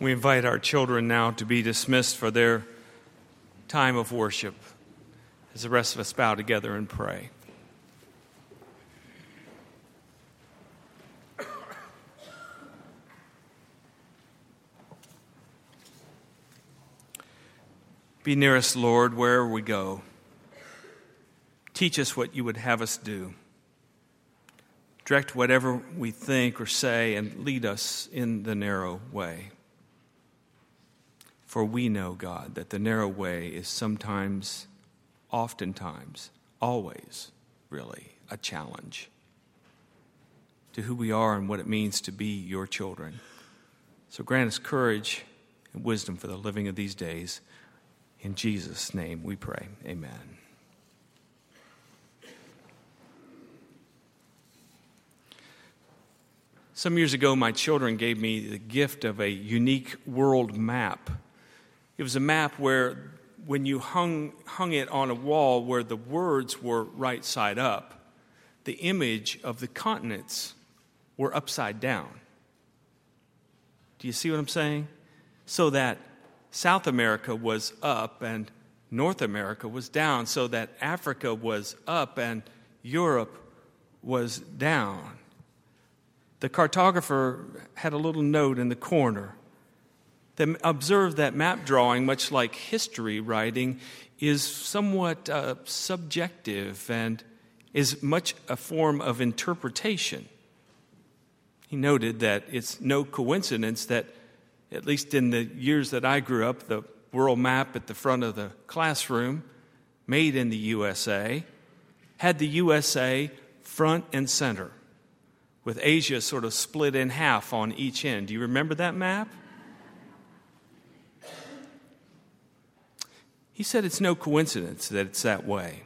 We invite our children now to be dismissed for their time of worship as the rest of us bow together and pray. Be near us, Lord, wherever we go. Teach us what you would have us do. Direct whatever we think or say and lead us in the narrow way. For we know, God, that the narrow way is sometimes, oftentimes, always, really, a challenge to who we are and what it means to be your children. So grant us courage and wisdom for the living of these days. In Jesus' name we pray. Amen. Some years ago, my children gave me the gift of a unique world map. It was a map where, when you hung, hung it on a wall where the words were right side up, the image of the continents were upside down. Do you see what I'm saying? So that South America was up and North America was down, so that Africa was up and Europe was down. The cartographer had a little note in the corner that observed that map drawing, much like history writing, is somewhat uh, subjective and is much a form of interpretation. He noted that it's no coincidence that, at least in the years that I grew up, the world map at the front of the classroom, made in the USA, had the USA front and center, with Asia sort of split in half on each end. Do you remember that map? He said it's no coincidence that it's that way.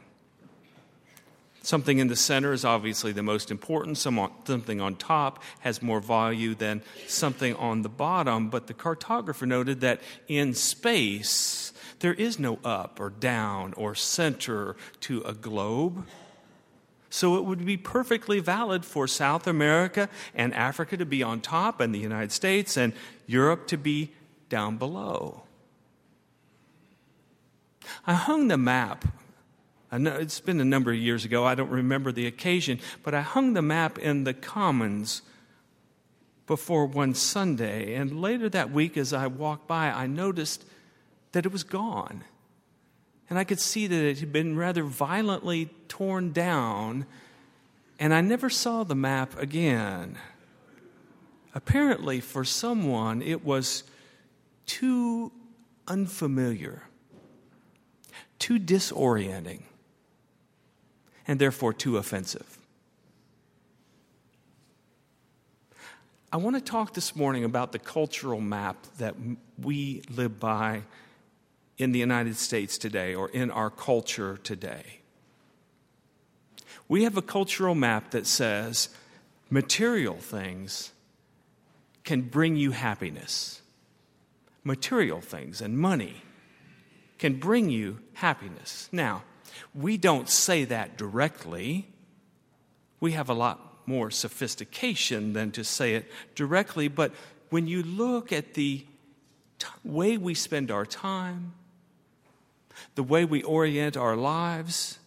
Something in the center is obviously the most important. Something on top has more value than something on the bottom. But the cartographer noted that in space, there is no up or down or center to a globe. So it would be perfectly valid for South America and Africa to be on top, and the United States and Europe to be down below. I hung the map. It's been a number of years ago. I don't remember the occasion, but I hung the map in the Commons before one Sunday. And later that week, as I walked by, I noticed that it was gone. And I could see that it had been rather violently torn down, and I never saw the map again. Apparently, for someone, it was too unfamiliar too disorienting and therefore too offensive. I want to talk this morning about the cultural map that we live by in the United States today or in our culture today. We have a cultural map that says material things can bring you happiness. Material things and money can bring you happiness. Now, we don't say that directly. We have a lot more sophistication than to say it directly, but when you look at the t- way we spend our time, the way we orient our lives,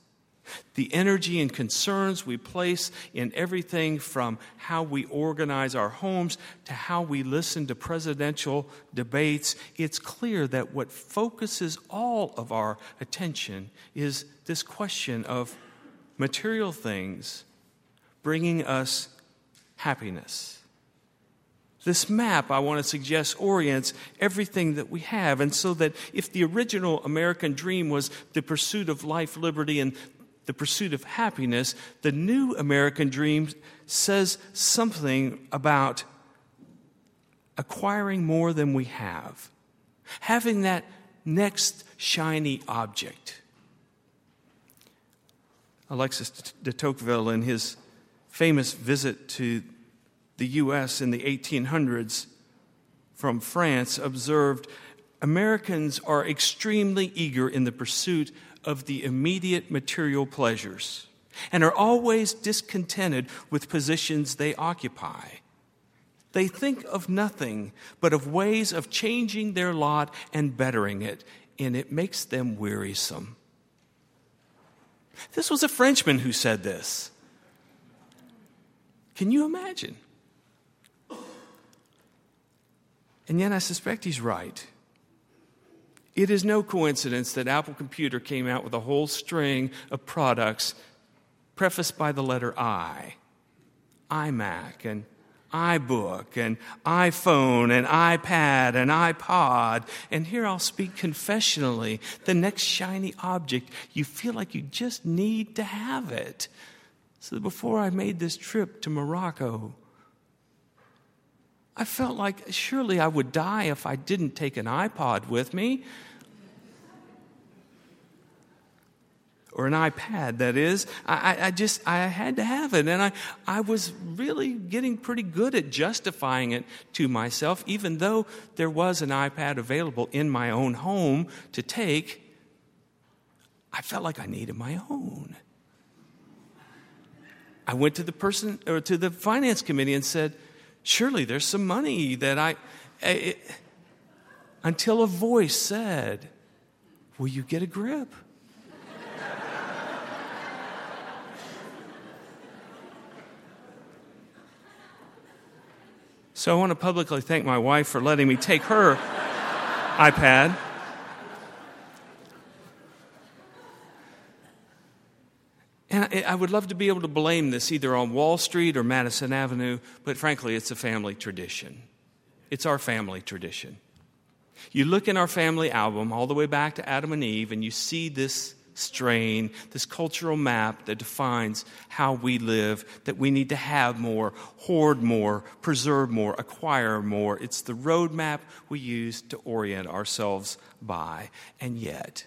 the energy and concerns we place in everything from how we organize our homes to how we listen to presidential debates, it's clear that what focuses all of our attention is this question of material things bringing us happiness. This map, I want to suggest, orients everything that we have. And so that if the original American dream was the pursuit of life, liberty, and the pursuit of happiness, the new American dream says something about acquiring more than we have, having that next shiny object. Alexis de Tocqueville, in his famous visit to the U.S. in the 1800s from France, observed Americans are extremely eager in the pursuit of the immediate material pleasures and are always discontented with positions they occupy. They think of nothing but of ways of changing their lot and bettering it, and it makes them wearisome. This was a Frenchman who said this. Can you imagine? And yet, I suspect he's right. It is no coincidence that Apple Computer came out with a whole string of products prefaced by the letter I iMac and iBook and iPhone and iPad and iPod. And here I'll speak confessionally the next shiny object, you feel like you just need to have it. So before I made this trip to Morocco, I felt like surely I would die if I didn't take an iPod with me. Or an iPad, that is. I, I just, I had to have it. And I, I was really getting pretty good at justifying it to myself, even though there was an iPad available in my own home to take. I felt like I needed my own. I went to the person or to the finance committee and said, surely there's some money that I. It, until a voice said, Will you get a grip? so I want to publicly thank my wife for letting me take her iPad. And I would love to be able to blame this either on Wall Street or Madison Avenue, but frankly, it's a family tradition. It's our family tradition. You look in our family album all the way back to Adam and Eve, and you see this strain, this cultural map that defines how we live, that we need to have more, hoard more, preserve more, acquire more. It's the roadmap we use to orient ourselves by. And yet,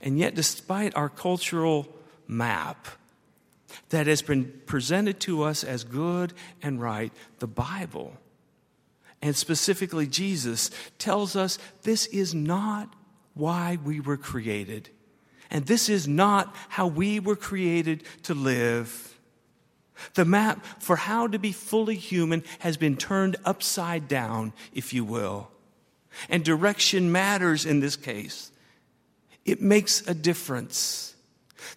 and yet, despite our cultural map that has been presented to us as good and right, the Bible, and specifically Jesus, tells us this is not why we were created. And this is not how we were created to live. The map for how to be fully human has been turned upside down, if you will. And direction matters in this case. It makes a difference.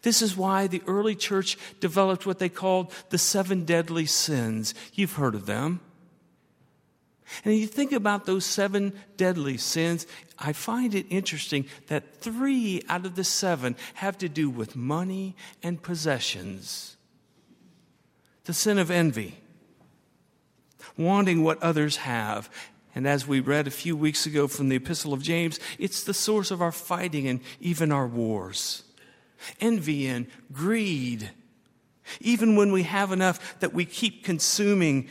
This is why the early church developed what they called the seven deadly sins. You've heard of them. And you think about those seven deadly sins, I find it interesting that three out of the seven have to do with money and possessions. The sin of envy, wanting what others have. And as we read a few weeks ago from the Epistle of James, it's the source of our fighting and even our wars envy and greed. Even when we have enough that we keep consuming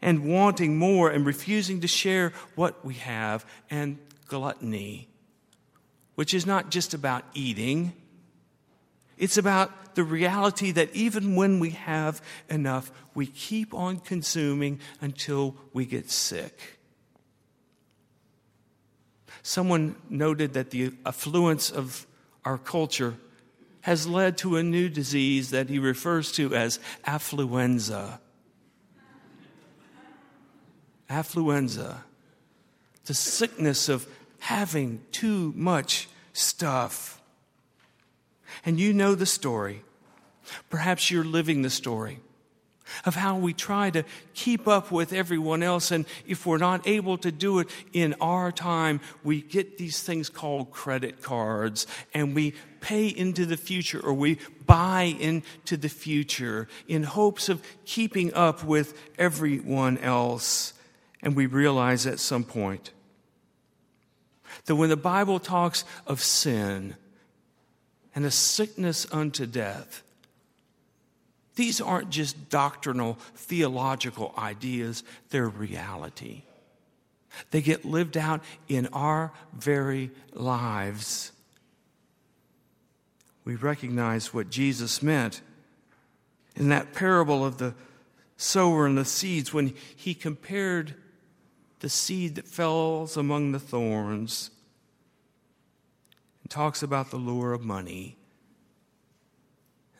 and wanting more and refusing to share what we have, and gluttony, which is not just about eating, it's about the reality that even when we have enough, we keep on consuming until we get sick. Someone noted that the affluence of our culture has led to a new disease that he refers to as affluenza. Affluenza, the sickness of having too much stuff. And you know the story. Perhaps you're living the story of how we try to keep up with everyone else. And if we're not able to do it in our time, we get these things called credit cards and we pay into the future or we buy into the future in hopes of keeping up with everyone else. And we realize at some point that when the Bible talks of sin and a sickness unto death, these aren't just doctrinal, theological ideas, they're reality. They get lived out in our very lives. We recognize what Jesus meant in that parable of the sower and the seeds when he compared the seed that falls among the thorns and talks about the lure of money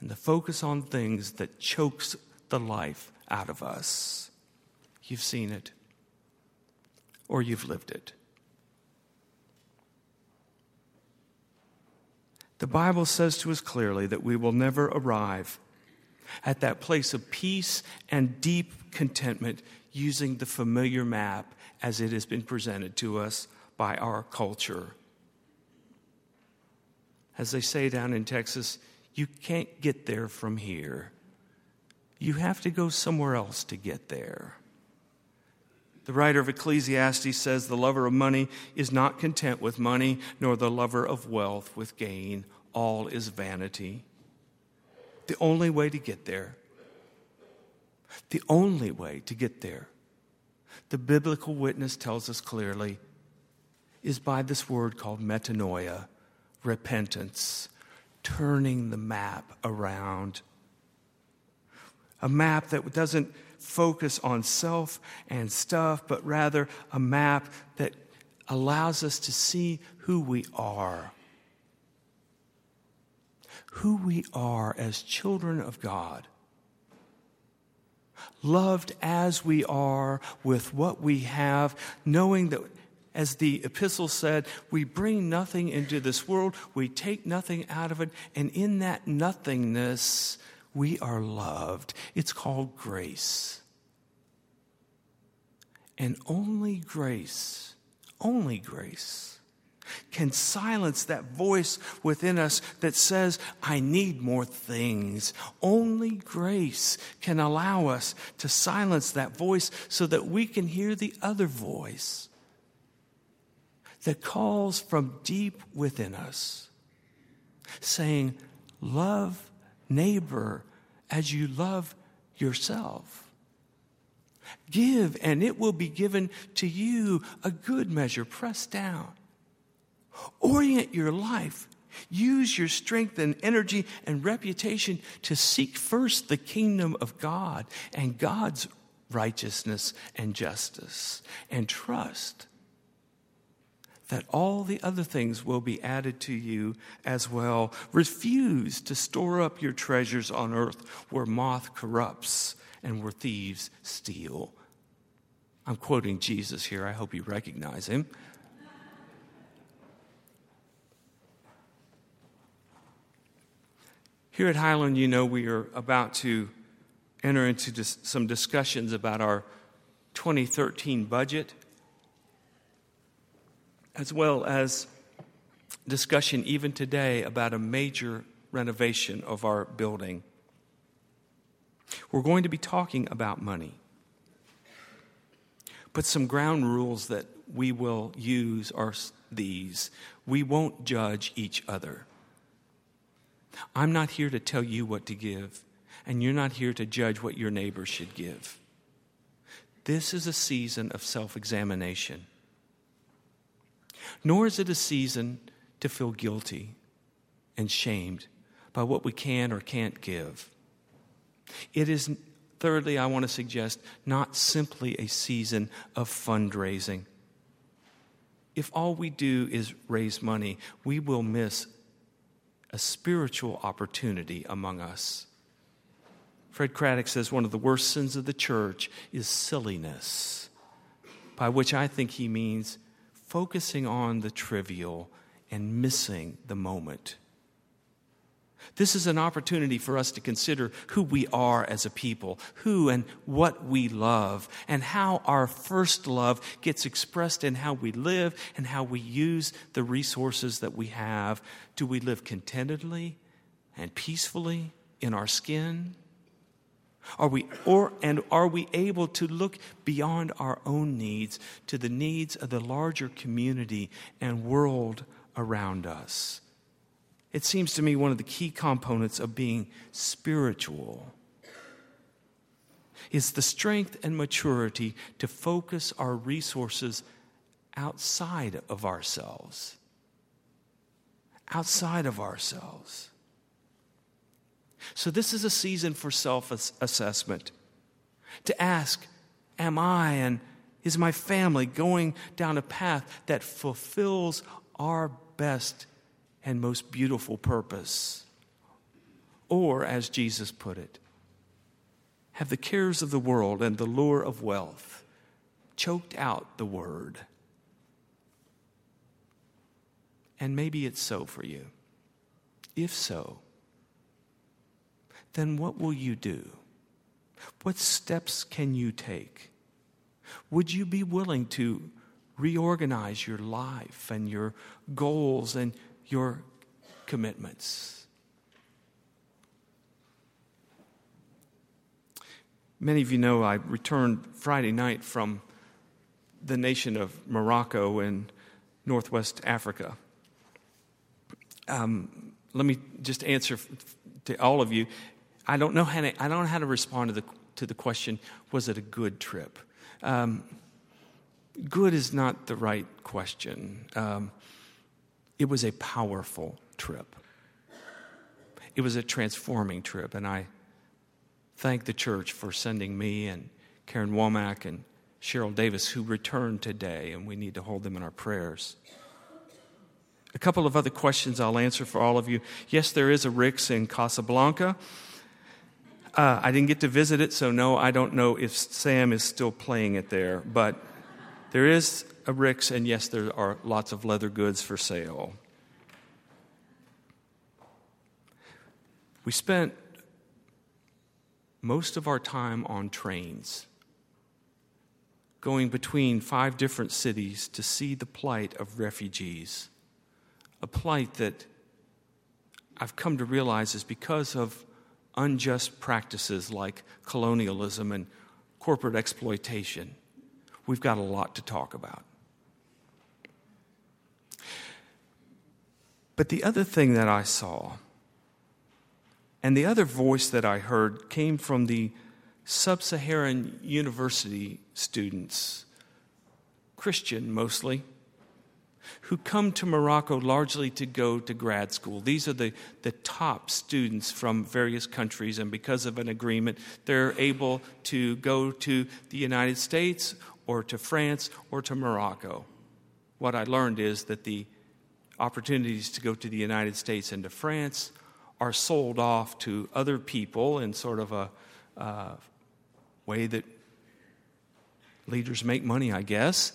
and the focus on things that chokes the life out of us. you've seen it or you've lived it. The Bible says to us clearly that we will never arrive at that place of peace and deep contentment using the familiar map as it has been presented to us by our culture. As they say down in Texas, you can't get there from here. You have to go somewhere else to get there. The writer of Ecclesiastes says the lover of money is not content with money, nor the lover of wealth with gain. All is vanity. The only way to get there, the only way to get there, the biblical witness tells us clearly, is by this word called metanoia, repentance, turning the map around. A map that doesn't focus on self and stuff, but rather a map that allows us to see who we are. Who we are as children of God. Loved as we are with what we have, knowing that as the epistle said, we bring nothing into this world, we take nothing out of it, and in that nothingness, we are loved. It's called grace. And only grace, only grace can silence that voice within us that says, I need more things. Only grace can allow us to silence that voice so that we can hear the other voice that calls from deep within us, saying, Love neighbor as you love yourself. Give, and it will be given to you a good measure, pressed down. Orient your life. Use your strength and energy and reputation to seek first the kingdom of God and God's righteousness and justice, and trust that all the other things will be added to you as well. Refuse to store up your treasures on earth where moth corrupts and where thieves steal. I'm quoting Jesus here. I hope you recognize him. Here at Highland, you know, we are about to enter into some discussions about our 2013 budget as well as discussion even today about a major renovation of our building. We're going to be talking about money. But some ground rules that we will use are these we won't judge each other. I'm not here to tell you what to give, and you're not here to judge what your neighbor should give. This is a season of self examination nor is it a season to feel guilty and shamed by what we can or can't give. It is, thirdly, I want to suggest, not simply a season of fundraising. If all we do is raise money, we will miss a spiritual opportunity among us. Fred Craddock says one of the worst sins of the church is silliness, by which I think he means focusing on the trivial and missing the moment. This is an opportunity for us to consider who we are as a people, who and what we love, and how our first love gets expressed in how we live and how we use the resources that we have. Do we live contentedly and peacefully in our skin? Are we, or, and are we able to look beyond our own needs to the needs of the larger community and world around us? It seems to me one of the key components of being spiritual is the strength and maturity to focus our resources outside of ourselves. Outside of ourselves. So, this is a season for self assessment to ask, Am I and is my family going down a path that fulfills our best and most beautiful purpose? Or, as Jesus put it, have the cares of the world and the lure of wealth choked out the word? And maybe it's so for you. If so, then what will you do? What steps can you take? Would you be willing to reorganize your life and your goals and your commitments? Many of you know I returned Friday night from the nation of Morocco in northwest Africa. Um, let me just answer to all of you. I don't know how to, I don't know how to respond to the, to the question, was it a good trip? Um, good is not the right question. Um, it was a powerful trip. It was a transforming trip, and I thank the church for sending me and Karen Womack and Cheryl Davis, who returned today, and we need to hold them in our prayers. A couple of other questions I'll answer for all of you. Yes, there is a Rick's in Casablanca. Uh, I didn't get to visit it, so no, I don't know if Sam is still playing it there. But there is a Rick's, and yes, there are lots of leather goods for sale. We spent most of our time on trains, going between five different cities to see the plight of refugees, a plight that I've come to realize is because of unjust practices like colonialism and corporate exploitation, we've got a lot to talk about. But the other thing that I saw, and the other voice that I heard, came from the sub Saharan university students, Christian mostly who come to Morocco largely to go to grad school. These are the, the top students from various countries, and because of an agreement, they're able to go to the United States or to France or to Morocco. What I learned is that the opportunities to go to the United States and to France are sold off to other people in sort of a uh, way that leaders make money, I guess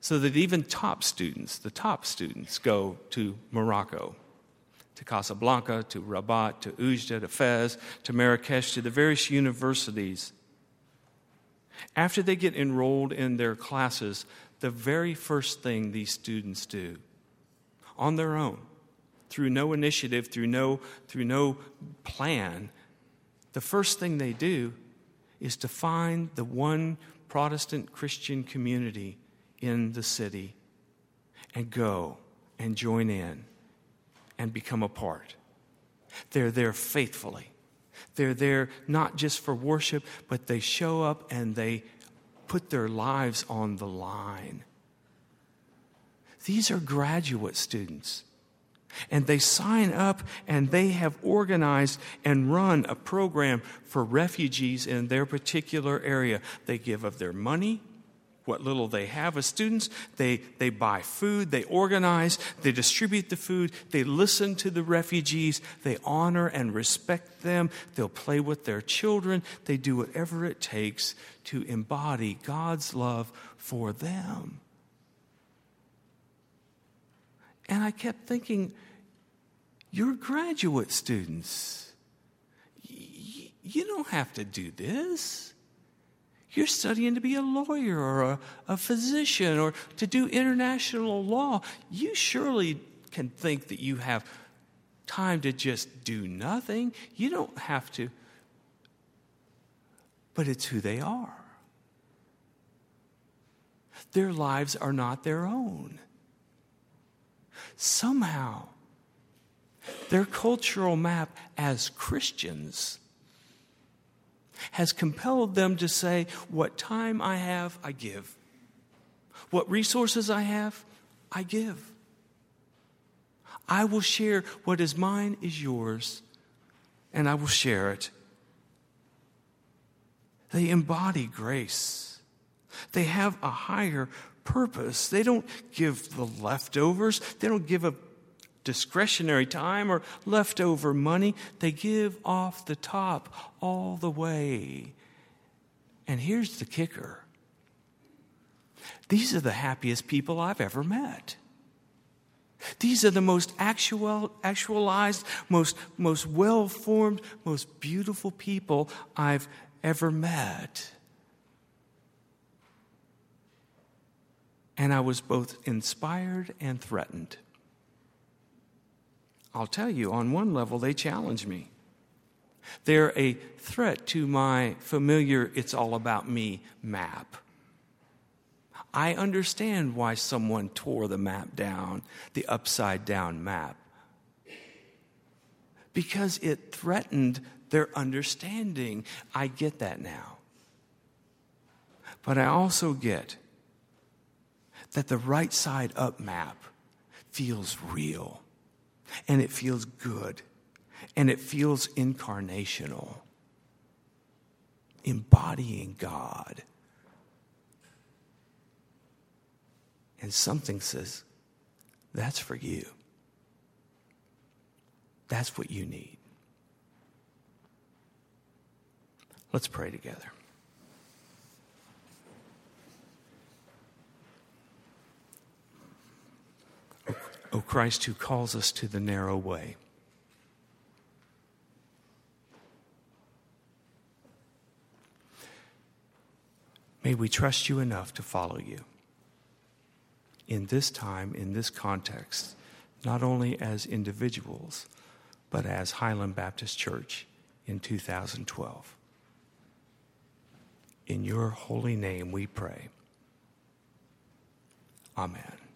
so that even top students, the top students, go to Morocco, to Casablanca, to Rabat, to Oujda, to Fez, to Marrakesh, to the various universities. After they get enrolled in their classes, the very first thing these students do on their own, through no initiative, through no, through no plan, the first thing they do is to find the one Protestant Christian community in the city and go and join in and become a part. They're there faithfully. They're there not just for worship, but they show up and they put their lives on the line. These are graduate students. And they sign up and they have organized and run a program for refugees in their particular area. They give of their money, what little they have as students. They, they buy food, they organize, they distribute the food, they listen to the refugees, they honor and respect them, they'll play with their children, they do whatever it takes to embody God's love for them. And I kept thinking, you're graduate students. You don't have to do this. You're studying to be a lawyer or a, a physician or to do international law. You surely can think that you have time to just do nothing. You don't have to. But it's who they are. Their lives are not their own. Somehow, their cultural map as Christians has compelled them to say, What time I have, I give. What resources I have, I give. I will share what is mine is yours, and I will share it. They embody grace. They have a higher purpose. They don't give the leftovers. They don't give a, discretionary time or leftover money. They give off the top all the way. And here's the kicker these are the happiest people I've ever met. These are the most actual, actualized, most, most well formed, most beautiful people I've ever met. And I was both inspired and threatened. I'll tell you, on one level, they challenge me. They're a threat to my familiar it's all about me map. I understand why someone tore the map down, the upside down map, because it threatened their understanding. I get that now. But I also get that the right side up map feels real and it feels good and it feels incarnational, embodying God. And something says, that's for you. That's what you need. Let's pray together. O Christ who calls us to the narrow way. May we trust you enough to follow you in this time, in this context, not only as individuals, but as Highland Baptist Church in 2012. In your holy name we pray. Amen.